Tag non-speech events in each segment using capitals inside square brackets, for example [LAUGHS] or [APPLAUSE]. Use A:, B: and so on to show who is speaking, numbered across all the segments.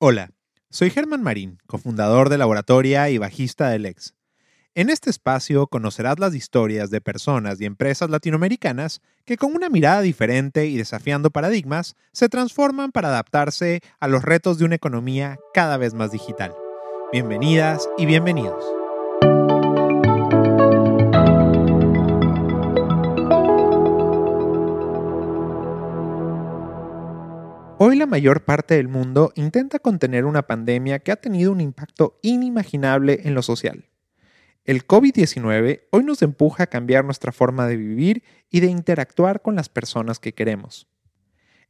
A: Hola, soy Germán Marín, cofundador de Laboratoria y bajista del Lex. En este espacio conocerás las historias de personas y empresas latinoamericanas que con una mirada diferente y desafiando paradigmas se transforman para adaptarse a los retos de una economía cada vez más digital. Bienvenidas y bienvenidos. La mayor parte del mundo intenta contener una pandemia que ha tenido un impacto inimaginable en lo social. El COVID-19 hoy nos empuja a cambiar nuestra forma de vivir y de interactuar con las personas que queremos.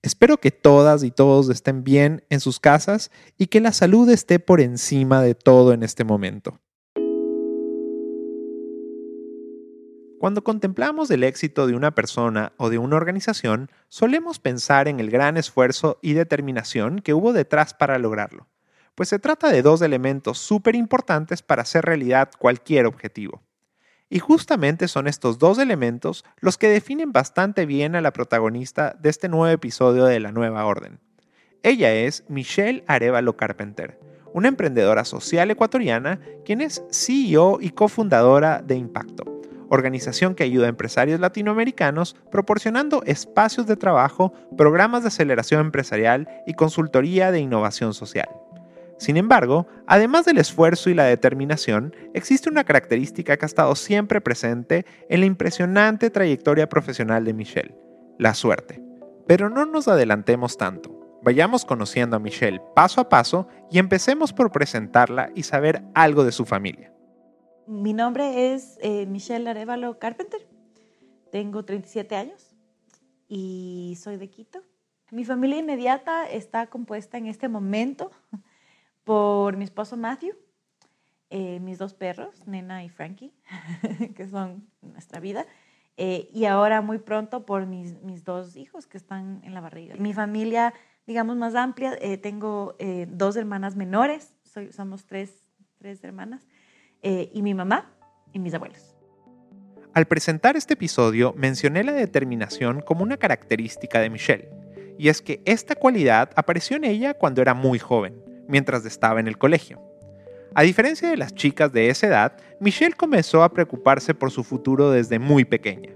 A: Espero que todas y todos estén bien en sus casas y que la salud esté por encima de todo en este momento. Cuando contemplamos el éxito de una persona o de una organización, solemos pensar en el gran esfuerzo y determinación que hubo detrás para lograrlo, pues se trata de dos elementos súper importantes para hacer realidad cualquier objetivo. Y justamente son estos dos elementos los que definen bastante bien a la protagonista de este nuevo episodio de La Nueva Orden. Ella es Michelle Arevalo Carpenter, una emprendedora social ecuatoriana quien es CEO y cofundadora de Impacto organización que ayuda a empresarios latinoamericanos proporcionando espacios de trabajo, programas de aceleración empresarial y consultoría de innovación social. Sin embargo, además del esfuerzo y la determinación, existe una característica que ha estado siempre presente en la impresionante trayectoria profesional de Michelle, la suerte. Pero no nos adelantemos tanto. Vayamos conociendo a Michelle paso a paso y empecemos por presentarla y saber algo de su familia.
B: Mi nombre es eh, Michelle Arevalo Carpenter. Tengo 37 años y soy de Quito. Mi familia inmediata está compuesta en este momento por mi esposo Matthew, eh, mis dos perros, Nena y Frankie, [LAUGHS] que son nuestra vida, eh, y ahora muy pronto por mis, mis, dos hijos que están en la barriga. Mi familia, digamos, más amplia, tengo dos hermanas menores, soy, somos tres, tres hermanas. Eh, y mi mamá y mis abuelos.
A: Al presentar este episodio mencioné la determinación como una característica de Michelle, y es que esta cualidad apareció en ella cuando era muy joven, mientras estaba en el colegio. A diferencia de las chicas de esa edad, Michelle comenzó a preocuparse por su futuro desde muy pequeña.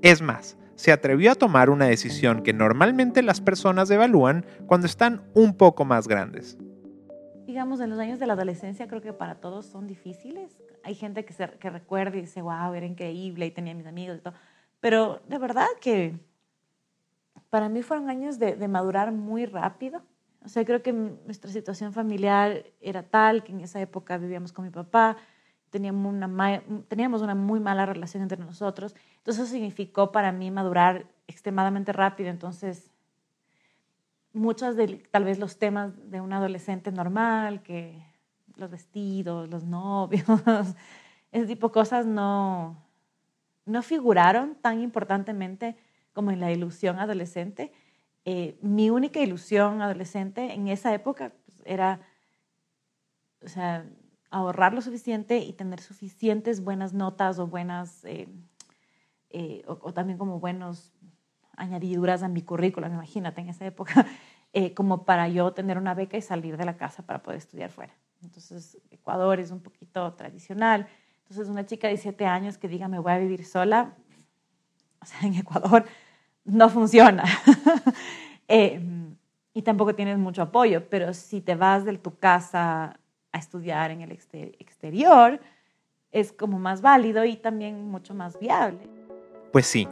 A: Es más, se atrevió a tomar una decisión que normalmente las personas evalúan cuando están un poco más grandes
B: digamos, en los años de la adolescencia creo que para todos son difíciles. Hay gente que, se, que recuerda y dice, wow, era increíble y tenía mis amigos y todo. Pero de verdad que para mí fueron años de, de madurar muy rápido. O sea, creo que nuestra situación familiar era tal que en esa época vivíamos con mi papá, teníamos una, teníamos una muy mala relación entre nosotros. Entonces eso significó para mí madurar extremadamente rápido. Entonces muchos de tal vez los temas de un adolescente normal, que los vestidos, los novios, [LAUGHS] ese tipo de cosas no, no figuraron tan importantemente como en la ilusión adolescente. Eh, mi única ilusión adolescente en esa época pues, era o sea, ahorrar lo suficiente y tener suficientes buenas notas o buenas, eh, eh, o, también como buenos añadiduras a mi currículum, imagínate, en esa época, [LAUGHS] eh, como para yo tener una beca y salir de la casa para poder estudiar fuera. Entonces, Ecuador es un poquito tradicional. Entonces, una chica de 17 años que diga, me voy a vivir sola, [LAUGHS] o sea, en Ecuador no funciona. [LAUGHS] Eh, y tampoco tienes mucho apoyo, pero si te vas de tu casa a estudiar en el exterior, es como más válido y también mucho más viable.
A: Pues sí,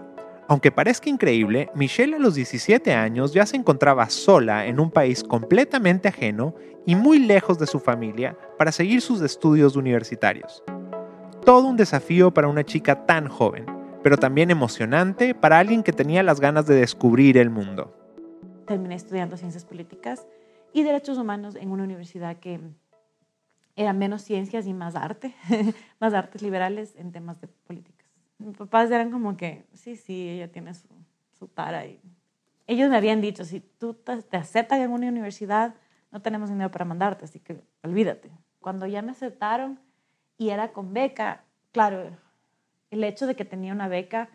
A: aunque parezca increíble, Michelle a los 17 años ya se encontraba sola en un país completamente ajeno y muy lejos de su familia para seguir sus estudios universitarios. Todo un desafío para una chica tan joven, pero también emocionante para alguien que tenía las ganas de descubrir el mundo.
B: Terminé estudiando ciencias políticas y derechos humanos en una universidad que era menos ciencias y más arte, [LAUGHS] más artes liberales en temas de política mis papás eran como que, sí, sí, ella tiene su, su tara. Y ellos me habían dicho, si tú te, aceptan en una universidad, no tenemos dinero para mandarte, así que olvídate. Cuando ya me aceptaron y era con beca, claro, el hecho de que tenía una beca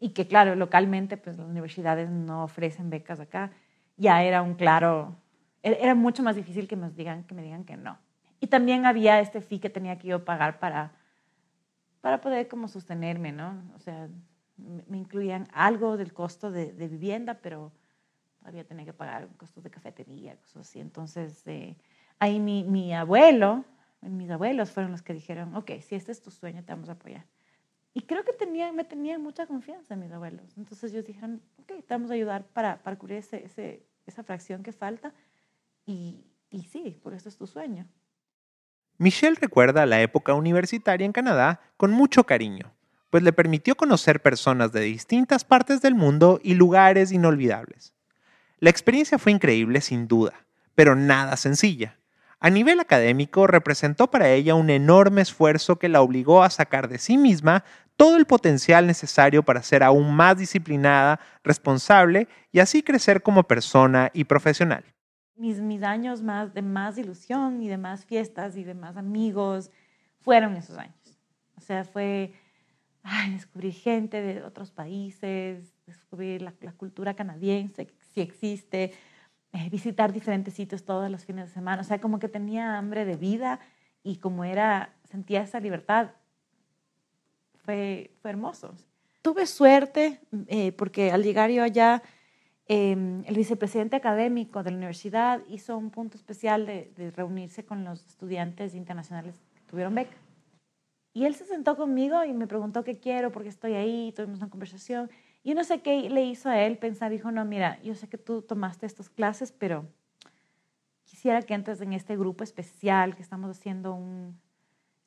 B: y que, claro, localmente, pues las universidades no ofrecen becas acá, ya era un claro e-, era mucho más difícil que, digan, que me digan que no. Y también había este fee que tenía que yo pagar para, para poder como sostenerme, ¿no? O sea, me incluían algo del costo de, vivienda, pero todavía tenía que pagar costos de cafetería, cosas así. Entonces, eh, ahí mi, abuelo, mis abuelos fueron los que dijeron, ok, si este es tu sueño, te vamos a apoyar. Y creo que tenía, me tenían mucha confianza mis abuelos. Entonces ellos dijeron, ok, te vamos a ayudar para, para cubrir ese, esa fracción que falta. Y, y sí, por eso es tu sueño.
A: Michelle recuerda la época universitaria en Canadá con mucho cariño, pues le permitió conocer personas de distintas partes del mundo y lugares inolvidables. La experiencia fue increíble sin duda, pero nada sencilla. A nivel académico representó para ella un enorme esfuerzo que la obligó a sacar de sí misma todo el potencial necesario para ser aún más disciplinada, responsable y así crecer como persona y profesional.
B: Mis, mis años más de más ilusión y de más fiestas y de más amigos fueron esos años. O sea, fue descubrir gente de otros países, descubrir la, la cultura canadiense, si existe, eh, visitar diferentes sitios todos los fines de semana. O sea, como que tenía hambre de vida y como era, sentía esa libertad. Fue, fue hermoso. Tuve suerte eh, porque al llegar yo allá, em, el vicepresidente académico de la universidad hizo un punto especial de, de reunirse con los estudiantes internacionales que tuvieron beca. Y él se sentó conmigo y me preguntó qué quiero, por qué estoy ahí, tuvimos una conversación. Y no sé qué le hizo a él pensar, dijo, no, mira, yo sé que tú tomaste estas clases, pero quisiera que entres en este grupo especial que estamos haciendo un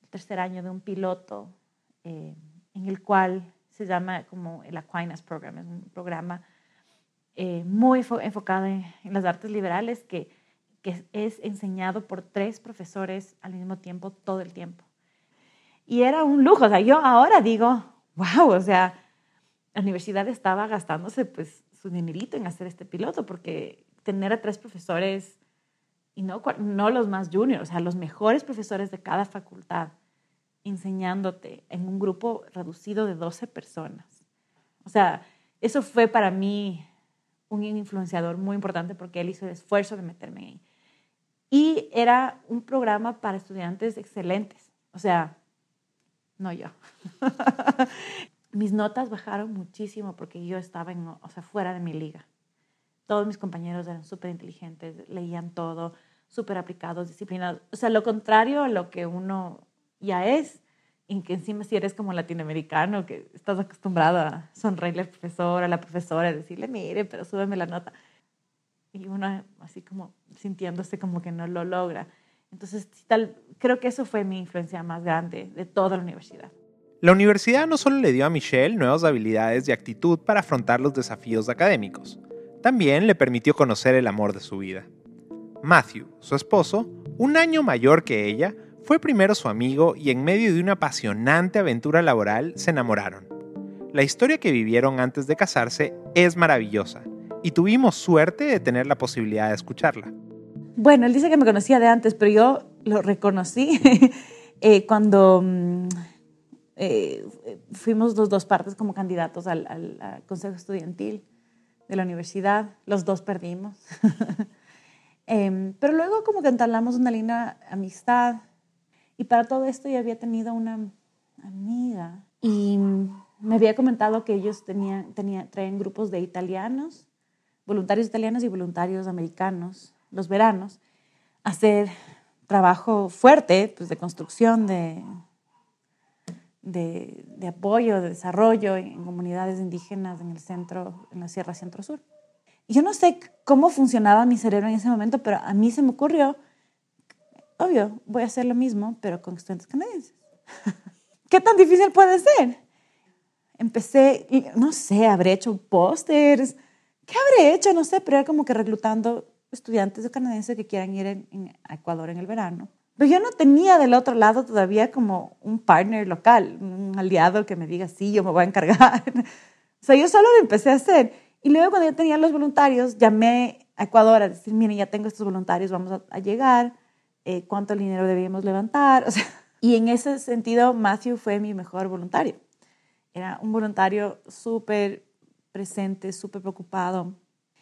B: tercer año de un piloto eh, en el cual se llama como el Aquinas Program, es un programa eh, muy enfocado en, las artes liberales que, que es enseñado por tres profesores al mismo tiempo todo el tiempo. Y era un lujo, o sea, yo ahora digo, wow, o sea, la universidad estaba gastándose pues su dinerito en hacer este piloto, porque tener a tres profesores, y no, no los más juniors, o sea, los mejores profesores de cada facultad, enseñándote en un grupo reducido de 12 personas. O sea, eso fue para mí un influenciador muy importante porque él hizo el esfuerzo de meterme ahí. Y era un programa para estudiantes excelentes, o sea, no yo. [LAUGHS] mis notas bajaron muchísimo porque yo estaba o sea, fuera de mi liga. Todos mis compañeros eran súper inteligentes, leían todo, súper aplicados, disciplinados. O sea, lo contrario a lo que uno ya es, en que encima si eres como latinoamericano, que estás acostumbrado a sonreírle al profesor, a la profesora, decirle, mire, pero súbeme la nota. Y uno así como sintiéndose como que no lo logra. Entonces, tal, creo que eso fue mi influencia más grande de toda la universidad.
A: La universidad no solo le dio a Michelle nuevas habilidades y actitud para afrontar los desafíos académicos, también le permitió conocer el amor de su vida. Matthew, su esposo, un año mayor que ella, fue primero su amigo y en medio de una apasionante aventura laboral se enamoraron. La historia que vivieron antes de casarse es maravillosa y tuvimos suerte de tener la posibilidad de escucharla.
B: Bueno, él dice que me conocía de antes, pero yo lo reconocí [LAUGHS] eh, cuando mm, eh, fuimos los dos partes como candidatos al, Consejo Estudiantil de la universidad. Los dos perdimos. [LAUGHS] Em, pero luego como que entablamos una linda amistad. Y para todo esto yo había tenido una amiga y me había comentado que ellos tenían, tenían, traen grupos de italianos, voluntarios italianos y voluntarios americanos, los veranos, a hacer trabajo fuerte, pues de construcción, de de, apoyo, de desarrollo en comunidades indígenas en el centro, en la Sierra Centro-Sur. Y yo no sé cómo funcionaba mi cerebro en ese momento, pero a mí se me ocurrió, obvio, voy a hacer lo mismo, pero con estudiantes canadienses. [LAUGHS] ¿Qué tan difícil puede ser? Empecé, no sé, habré hecho pósters, ¿qué habré hecho? No sé, pero era como que reclutando estudiantes canadienses que quieran ir a Ecuador en el verano pero yo no tenía del otro lado todavía como un partner local, un aliado que me diga, sí, yo me voy a encargar. [LAUGHS] o sea, yo solo lo empecé a hacer. Y luego cuando ya tenía los voluntarios, llamé a Ecuador a decir, miren, ya tengo estos voluntarios, vamos a, llegar, eh, cuánto dinero debíamos levantar. O sea, [LAUGHS] y en ese sentido, Matthew fue mi mejor voluntario. Era un voluntario súper presente, súper preocupado.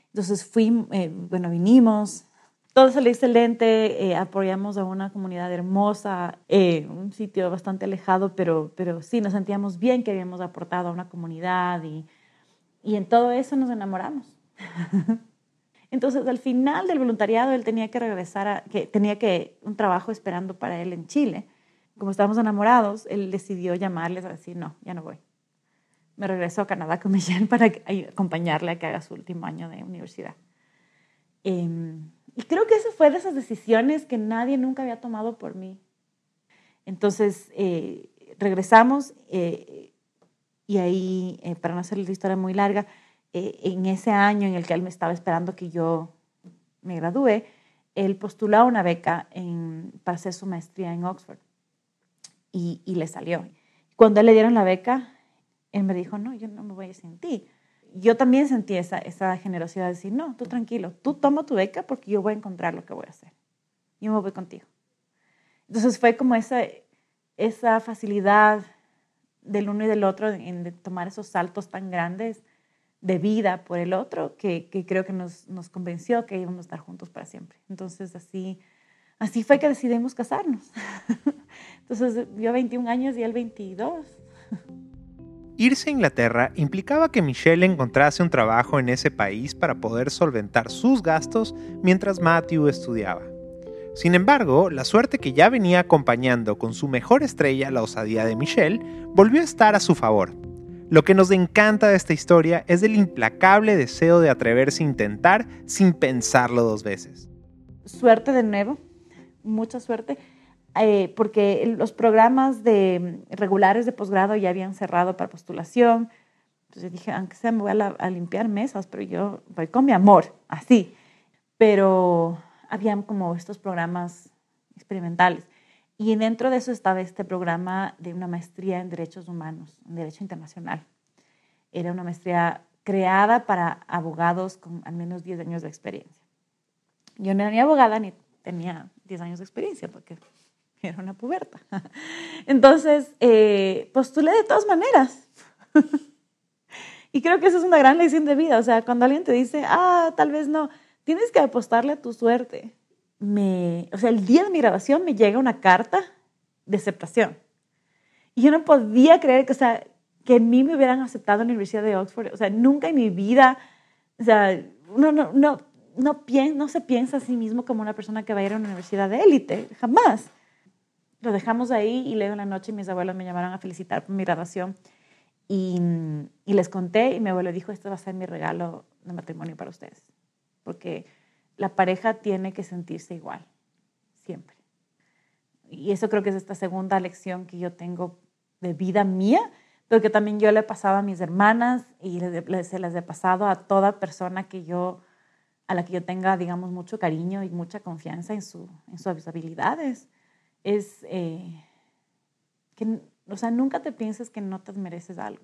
B: Entonces fui, eh, bueno, vinimos, todo salió excelente, eh, apoyamos a una comunidad hermosa, eh, un sitio bastante alejado, pero, pero sí, nos sentíamos bien que habíamos aportado a una comunidad y, y en todo eso nos enamoramos. [LAUGHS] Entonces, al final del voluntariado, él tenía que regresar, a, que tenía que un trabajo esperando para él en Chile. Como estábamos enamorados, él decidió llamarles a decir, no, ya no voy. Me regreso a Canadá con [LAUGHS] Michelle para acompañarle a que haga su último año de universidad. Eh, y creo que eso fue de esas decisiones que nadie nunca había tomado por mí. Entonces, eh, regresamos eh, y ahí, eh, para no hacer la historia muy larga, en ese año en el que él me estaba esperando que yo me gradúe, él postuló a una beca en, para hacer su maestría en Oxford y, y le salió. Cuando le dieron la beca, él me dijo, no, yo no me voy a sentir yo también sentí esa, esa generosidad de decir, no, tú tranquilo, tú toma tu beca porque yo voy a encontrar lo que voy a hacer. Yo me voy contigo. Entonces fue como esa, esa facilidad del uno y del otro en, tomar esos saltos tan grandes de vida por el otro que, que creo que nos, nos, convenció que íbamos a estar juntos para siempre. Entonces así, así fue que decidimos casarnos. [LAUGHS] Entonces yo 21 años y él 22.
A: Irse a Inglaterra implicaba que Michelle encontrase un trabajo en ese país para poder solventar sus gastos mientras Matthew estudiaba. Sin embargo, la suerte que ya venía acompañando con su mejor estrella, la osadía de Michelle, volvió a estar a su favor. Lo que nos encanta de esta historia es el implacable deseo de atreverse a intentar sin pensarlo dos veces.
B: Suerte de nuevo, mucha suerte eh, porque los programas de, regulares de posgrado ya habían cerrado para postulación. Entonces dije, aunque sea me voy a, limpiar mesas, pero yo voy con mi amor, así. Pero habían como estos programas experimentales. Y dentro de eso estaba este programa de una maestría en derechos humanos, en derecho internacional. Era una maestría creada para abogados con al menos 10 años de experiencia. Yo no era ni abogada ni tenía 10 años de experiencia, porque era una puberta. [LAUGHS] Entonces, eh, postulé de todas maneras. [LAUGHS] y creo que eso es una gran lección de vida. O sea, cuando alguien te dice, ah, tal vez no, tienes que apostarle a tu suerte. Me, o sea, el día de mi grabación me llega una carta de aceptación. Y yo no podía creer que, o sea, que en mí me hubieran aceptado en la Universidad de Oxford. O sea, nunca en mi vida, o sea, no, no, no, no, no se piensa a sí mismo como una persona que va a ir a una universidad de élite, jamás lo dejamos ahí y luego en la noche mis abuelos me llamaron a felicitar por mi graduación y, y, les conté y mi abuelo dijo, este va a ser mi regalo de matrimonio para ustedes, porque la pareja tiene que sentirse igual, siempre. Y eso creo que es esta segunda lección que yo tengo de vida mía, pero que también yo le he pasado a mis hermanas y se las he pasado a toda persona que yo, a la que yo tenga, digamos, mucho cariño y mucha confianza en, su, en sus habilidades es eh, que, o sea, nunca te pienses que no te mereces algo.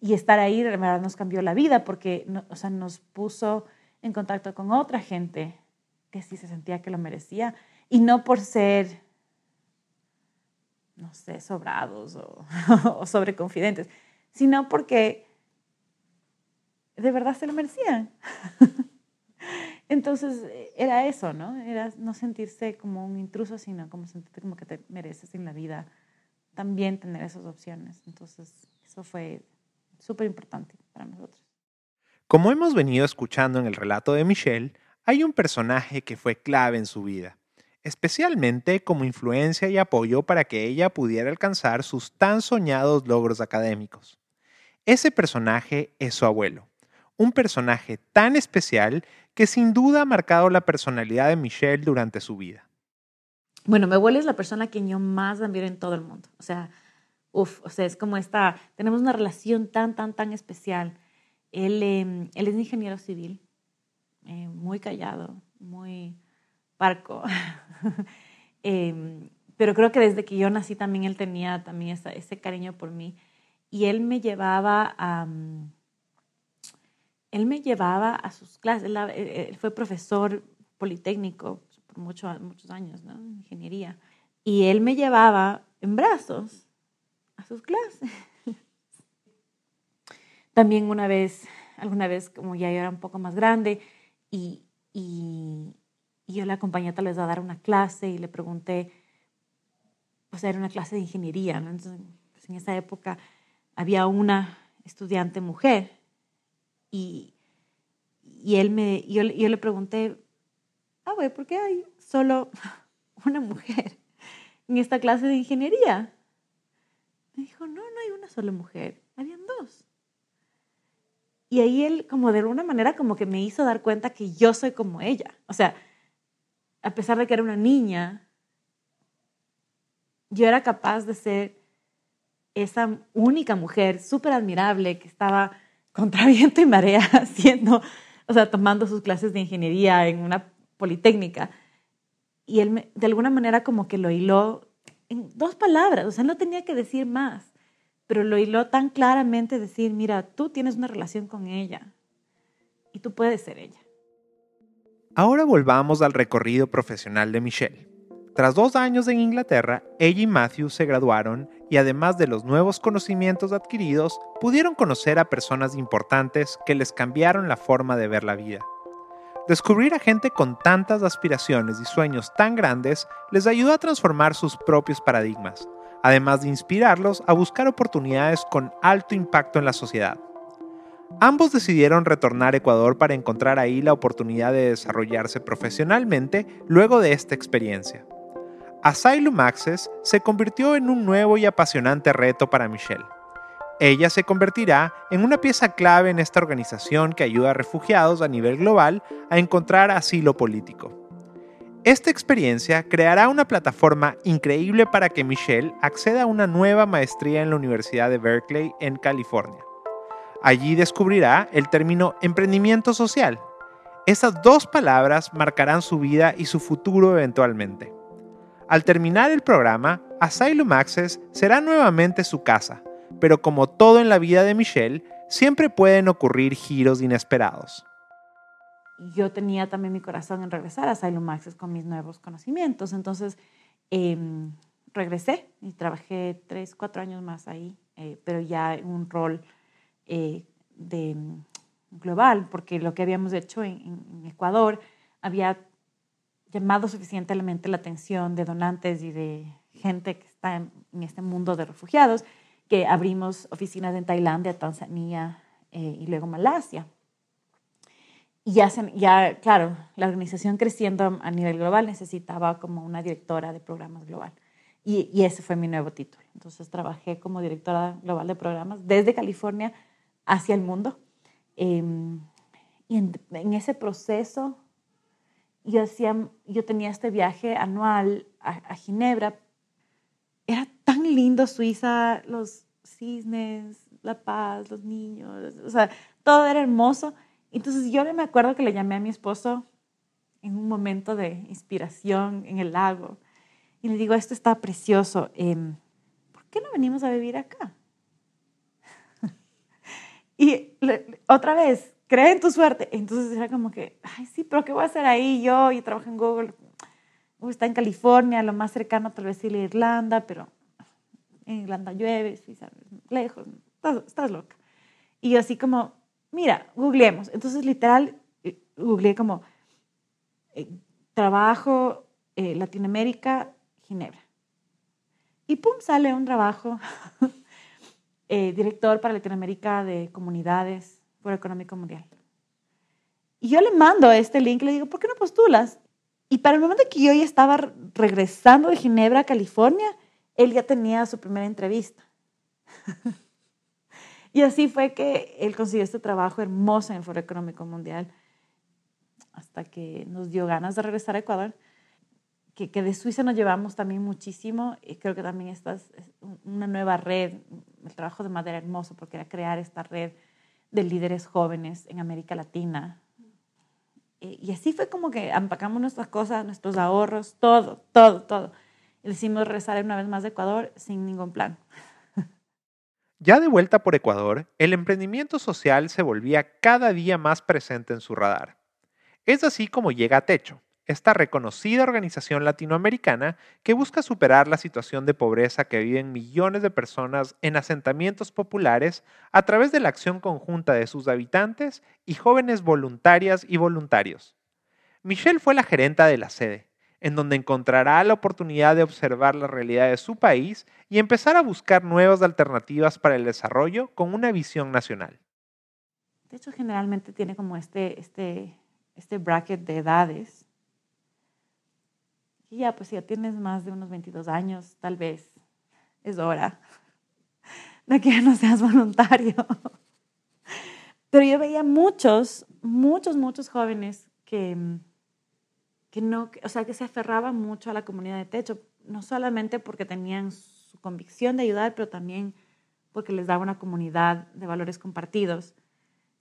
B: Y estar ahí, de verdad, nos cambió la vida porque, o sea, nos puso en contacto con otra gente que sí se sentía que lo merecía y no por ser, no sé, sobrados o, [LAUGHS] o sobreconfidentes, sino porque de verdad se lo merecían. [LAUGHS] Entonces era eso, ¿no? Era no sentirse como un intruso, sino como sentirte como que te mereces en la vida también tener esas opciones. Entonces eso fue súper importante para nosotros.
A: Como hemos venido escuchando en el relato de Michelle, hay un personaje que fue clave en su vida, especialmente como influencia y apoyo para que ella pudiera alcanzar sus tan soñados logros académicos. Ese personaje es su abuelo, un personaje tan especial que sin duda ha marcado la personalidad de Michelle durante su vida.
B: Bueno, mi abuelo es la persona que yo más admiro en todo el mundo. O sea, uff, o sea, es como esta, tenemos una relación tan, tan, tan especial. Él, em, él es ingeniero civil, eh, muy callado, muy parco. [LAUGHS] Em, pero creo que desde que yo nací también él tenía también ese cariño por mí. Y él me llevaba a él me llevaba a sus clases. Él, fue profesor politécnico por muchos años, ¿no? Ingeniería. Y él me llevaba en brazos sus clases. También una vez, alguna vez, como ya era un poco más grande, y, y, yo le acompañé tal vez a dar una clase y le pregunté, pues era una clase de ingeniería, ¿no? Entonces, pues, en esa época había una estudiante mujer y, y él me, yo, yo le pregunté, ah, güey, ¿por qué hay solo [LAUGHS] una mujer en esta clase de ingeniería? Me dijo, no, no hay una sola mujer, habían dos. Y ahí él, como de alguna manera, como que me hizo dar cuenta que yo soy como ella. O sea, a pesar de que era una niña, yo era capaz de ser esa única mujer súper admirable que estaba contra [LAUGHS] viento y marea [LAUGHS] haciendo, o sea, tomando sus clases de ingeniería en una politécnica. Y él de alguna manera como que lo hiló en dos palabras, o sea, no tenía que decir más pero lo hiló tan claramente decir, mira, tú tienes una relación con ella y tú puedes ser ella.
A: Ahora volvamos al recorrido profesional de Michelle. Tras dos años en Inglaterra, ella y Matthew se graduaron y además de los nuevos conocimientos adquiridos, pudieron conocer a personas importantes que les cambiaron la forma de ver la vida. Descubrir a gente con tantas aspiraciones y sueños tan grandes les ayudó a transformar sus propios paradigmas, además de inspirarlos a buscar oportunidades con alto impacto en la sociedad. Ambos decidieron retornar a Ecuador para encontrar ahí la oportunidad de desarrollarse profesionalmente luego de esta experiencia. Asylum Access se convirtió en un nuevo y apasionante reto para Michelle. Ella se convertirá en una pieza clave en esta organización que ayuda a refugiados a nivel global a encontrar asilo político. Esta experiencia creará una plataforma increíble para que Michelle acceda a una nueva maestría en la Universidad de Berkeley en California. Allí descubrirá el término emprendimiento social. Estas dos palabras marcarán su vida y su futuro eventualmente. Al terminar el programa, Asylum Access será nuevamente su casa, pero como todo en la vida de Michelle, siempre pueden ocurrir giros inesperados
B: yo tenía también mi corazón en regresar a Asylum Access con mis nuevos conocimientos. Entonces, em, regresé y trabajé tres, cuatro años más ahí, eh, pero ya en un rol eh, de, global, porque lo que habíamos hecho en, Ecuador había llamado suficientemente la atención de donantes y de gente que está en, este mundo de refugiados, que abrimos oficinas en Tailandia, Tanzania eh, y luego Malasia. Y ya, ya, claro, la organización creciendo a nivel global necesitaba como una directora de programas global. Y, y, ese fue mi nuevo título. Entonces trabajé como directora global de programas desde California hacia el mundo. Em, y en, ese proceso yo, hacía, yo tenía este viaje anual a, a Ginebra. Era tan lindo Suiza, los cisnes, la paz, los niños, o sea, todo era hermoso entonces yo me acuerdo que le llamé a mi esposo en un momento de inspiración en el lago y le digo, esto está precioso, em, ¿por qué no venimos a vivir acá? [LAUGHS] y otra vez, cree en tu suerte. Entonces era como que, ay, sí, pero ¿qué voy a hacer ahí yo? Y trabajo en Google. está en California, lo más cercano tal vez a Irlanda, pero en Irlanda llueve, lejos, estás, estás loca. Y así como, mira, googleemos. Entonces, literal, eh, googleé como eh, trabajo eh, Latinoamérica, Ginebra. Y pum, sale un trabajo, [LAUGHS] director para Latinoamérica de Comunidades por Económico Mundial. Y yo le mando este link y le digo, ¿por qué no postulas? Y para el momento que yo ya estaba regresando de Ginebra a California, él ya tenía su primera entrevista. [LAUGHS] Y así fue que él consiguió este trabajo hermoso en el Foro Económico Mundial, hasta que nos dio ganas de regresar a Ecuador, que, de Suiza nos llevamos también muchísimo, y creo que también esta es una nueva red, el trabajo de Madera hermoso, porque era crear esta red de líderes jóvenes en América Latina. Y así fue como que empacamos nuestras cosas, nuestros ahorros, todo, todo, todo. Y decidimos regresar una vez más de Ecuador sin ningún plan.
A: Ya de vuelta por Ecuador, el emprendimiento social se volvía cada día más presente en su radar. Es así como llega a Techo, esta reconocida organización latinoamericana que busca superar la situación de pobreza que viven millones de personas en asentamientos populares a través de la acción conjunta de sus habitantes y jóvenes voluntarias y voluntarios. Michelle fue la gerenta de la sede, en donde encontrará la oportunidad de observar la realidad de su país y empezar a buscar nuevas alternativas para el desarrollo con una visión nacional.
B: De hecho, generalmente tiene como este, este, este bracket de edades. Y ya, pues si ya tienes más de unos 22 años, tal vez es hora [LAUGHS] de que ya no seas voluntario. Pero yo veía muchos, muchos, muchos jóvenes que, que no, o sea, que se aferraban mucho a la comunidad de techo, no solamente porque tenían su convicción de ayudar, pero también porque les daba una comunidad de valores compartidos,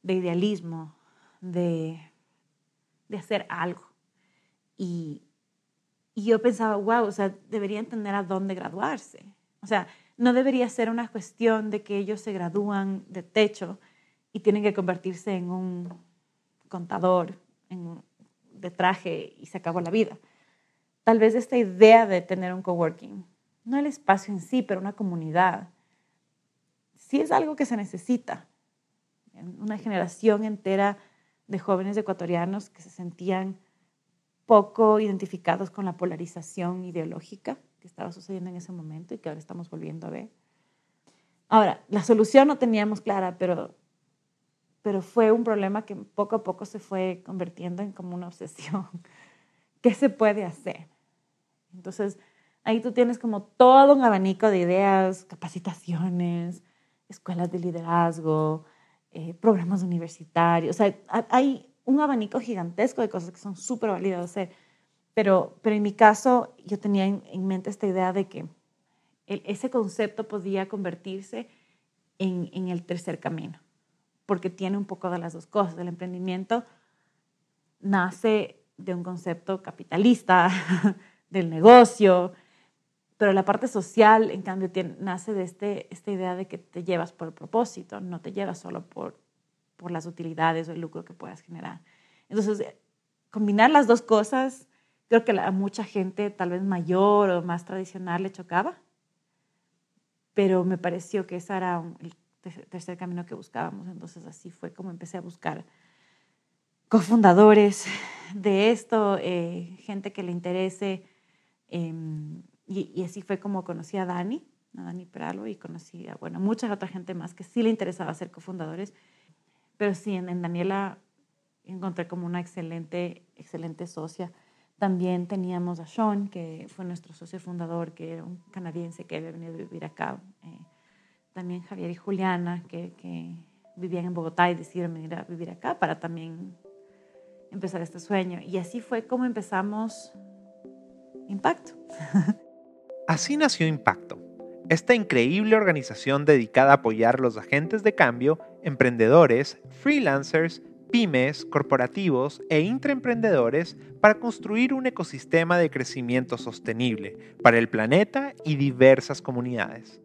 B: de idealismo, de, de hacer algo. Y, y yo pensaba, wow, o sea, deberían tener a dónde graduarse. O sea, no debería ser una cuestión de que ellos se gradúan de techo y tienen que convertirse en un contador en, de traje y se acabó la vida. Tal vez esta idea de tener un coworking, no el espacio en sí, pero una comunidad, sí es algo que se necesita. Una generación entera de jóvenes ecuatorianos que se sentían poco identificados con la polarización ideológica que estaba sucediendo en ese momento y que ahora estamos volviendo a ver. Ahora, la solución no teníamos clara, pero pero fue un problema que poco a poco se fue convirtiendo en como una obsesión. [LAUGHS] ¿Qué se puede hacer? Entonces, ahí tú tienes como todo un abanico de ideas, capacitaciones, escuelas de liderazgo, eh, programas universitarios. O sea, hay un abanico gigantesco de cosas que son súper válidas hacer. Pero, pero en mi caso, yo tenía en, en mente esta idea de que ese concepto podía convertirse en, en el tercer camino porque tiene un poco de las dos cosas. El emprendimiento nace de un concepto capitalista, [LAUGHS] del negocio, pero la parte social, en cambio, nace de este, esta idea de que te llevas por el propósito, no te llevas solo por, por las utilidades o el lucro que puedas generar. Entonces, combinar las dos cosas, creo que a mucha gente, tal vez mayor o más tradicional, le chocaba, pero me pareció que esa era el tercer camino que buscábamos. Entonces así fue como empecé a buscar cofundadores de esto, eh, gente que le interese. Em, y, así fue como conocí a Dani, a Dani Pralo, y conocí a, bueno, mucha otra gente más que sí le interesaba ser cofundadores. Pero sí, en, en Daniela encontré como una excelente, excelente socia. También teníamos a Sean, que fue nuestro socio fundador, que era un canadiense que había venido a vivir acá. Eh, también Javier y Juliana, que, vivían en Bogotá y decidieron venir a vivir acá para también empezar este sueño. Y así fue como empezamos Impacto. [LAUGHS]
A: Así nació Impacto, esta increíble organización dedicada a apoyar a los agentes de cambio, emprendedores, freelancers, pymes, corporativos e intraemprendedores para construir un ecosistema de crecimiento sostenible para el planeta y diversas comunidades.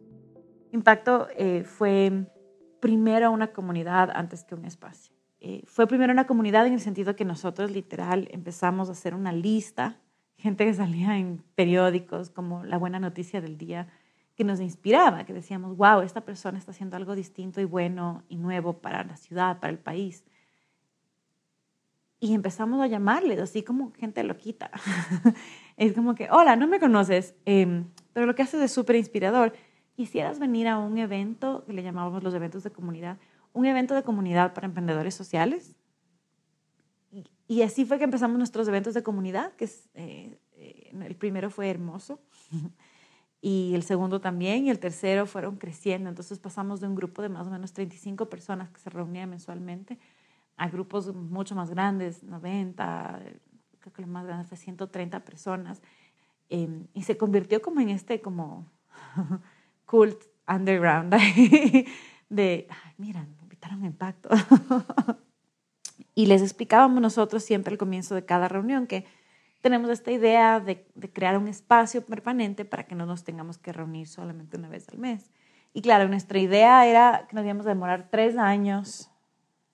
B: Impacto eh, fue primero una comunidad antes que un espacio. Eh, fue primero una comunidad en el sentido que nosotros literal empezamos a hacer una lista, gente que salía en periódicos como La Buena Noticia del Día, que nos inspiraba, que decíamos, wow, esta persona está haciendo algo distinto y bueno y nuevo para la ciudad, para el país. Y empezamos a llamarles, así como gente loquita. [LAUGHS] es como que, hola, no me conoces, em, pero lo que haces es súper inspirador quisieras venir a un evento, que le llamábamos los eventos de comunidad, un evento de comunidad para emprendedores sociales. Y, así fue que empezamos nuestros eventos de comunidad, que es, eh, eh, el primero fue hermoso, [LAUGHS] y el segundo también, y el tercero fueron creciendo. Entonces pasamos de un grupo de más o menos 35 personas que se reunían mensualmente a grupos mucho más grandes, 90, creo que lo más grande fue 130 personas, em, y se convirtió como en este, como [LAUGHS] cult underground [LAUGHS] de, ay, mira, me invitaron a Impacto. [LAUGHS] y les explicábamos nosotros siempre al comienzo de cada reunión que tenemos esta idea de, de, crear un espacio permanente para que no nos tengamos que reunir solamente una vez al mes. Y claro, nuestra idea era que nos íbamos a demorar tres años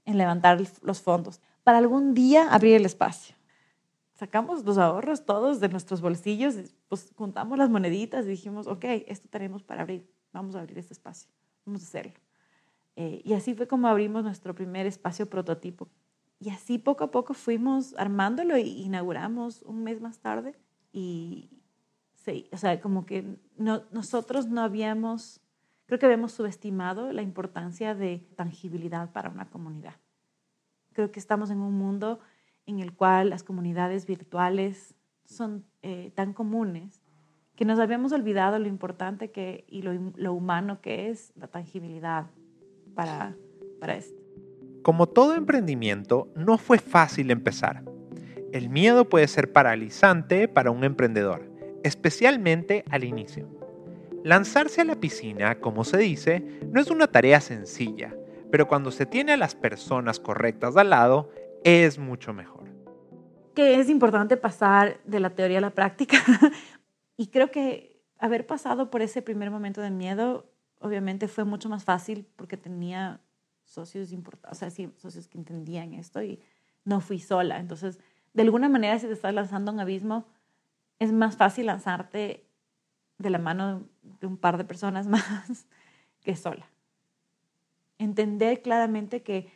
B: en levantar los fondos para algún día abrir el espacio. Sacamos los ahorros todos de nuestros bolsillos pues juntamos las moneditas y dijimos, ok, esto tenemos para abrir, vamos a abrir este espacio, vamos a hacerlo. Eh, y así fue como abrimos nuestro primer espacio prototipo. y así poco a poco fuimos armándolo y inauguramos un mes más tarde. Y sí, o sea, como que no, nosotros no habíamos, creo que habíamos subestimado la importancia de tangibilidad para una comunidad. Creo que estamos en un mundo en el cual las comunidades virtuales son eh, tan comunes que nos habíamos olvidado lo importante que, y lo, lo humano que es la tangibilidad para, para esto.
A: Como todo emprendimiento, no fue fácil empezar. El miedo puede ser paralizante para un emprendedor, especialmente al inicio. Lanzarse a la piscina, como se dice, no es una tarea sencilla, pero cuando se tiene a las personas correctas al lado, es mucho mejor.
B: Que es importante pasar de la teoría a la práctica. [LAUGHS] y creo que haber pasado por ese primer momento de miedo, obviamente fue mucho más fácil porque tenía socios importantes, o sea, socios que entendían esto y no fui sola. Entonces, de alguna manera, si te estás lanzando a un abismo, es más fácil lanzarte de la mano de un par de personas [LAUGHS] más que sola. Entender claramente que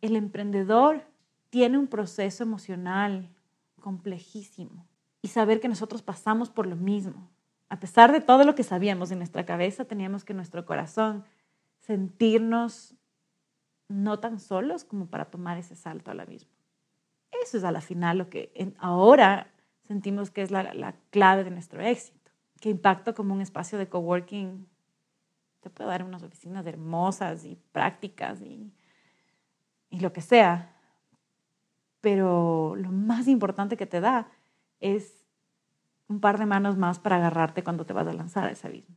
B: el emprendedor tiene un proceso emocional complejísimo y saber que nosotros pasamos por lo mismo. A pesar de todo lo que sabíamos en nuestra cabeza, teníamos que en nuestro corazón sentirnos no tan solos como para tomar ese salto al abismo. Eso es a la final lo que ahora sentimos que es la, clave de nuestro éxito. Que Impacto como un espacio de coworking te puede dar unas oficinas hermosas y prácticas y, y lo que sea. Pero lo más importante que te da es un par de manos más para agarrarte cuando te vas a lanzar a ese abismo.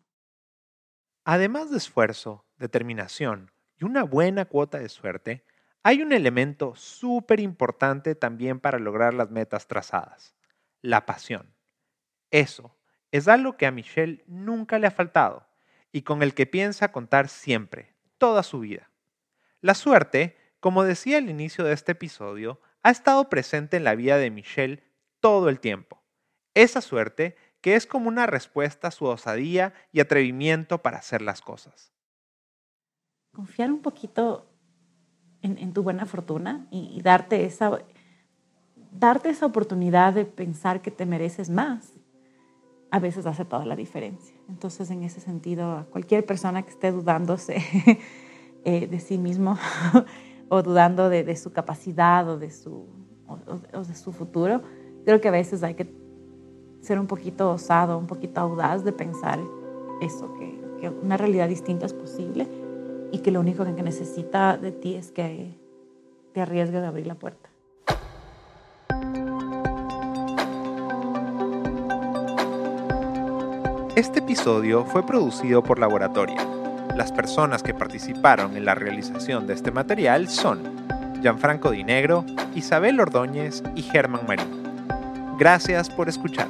A: Además de esfuerzo, determinación, y una buena cuota de suerte, hay un elemento súper importante también para lograr las metas trazadas, la pasión. Eso es algo que a Michelle nunca le ha faltado y con el que piensa contar siempre, toda su vida. La suerte, como decía al inicio de este episodio, ha estado presente en la vida de Michelle todo el tiempo. Esa suerte que es como una respuesta a su osadía y atrevimiento para hacer las cosas
B: confiar un poquito en, tu buena fortuna y, darte, esa, darte esa oportunidad de pensar que te mereces más, a veces hace toda la diferencia. Entonces, en ese sentido, a cualquier persona que esté dudándose [LAUGHS] eh, de sí mismo [LAUGHS] o dudando de, su capacidad o de su, de su futuro, creo que a veces hay que ser un poquito osado, un poquito audaz de pensar eso, que, que una realidad distinta es posible y que lo único que necesita de ti es que te arriesgues a abrir la puerta.
A: Este episodio fue producido por Laboratoria. Las personas que participaron en la realización de este material son Gianfranco Dinegro, Isabel Ordóñez y Germán Marín. Gracias por escuchar.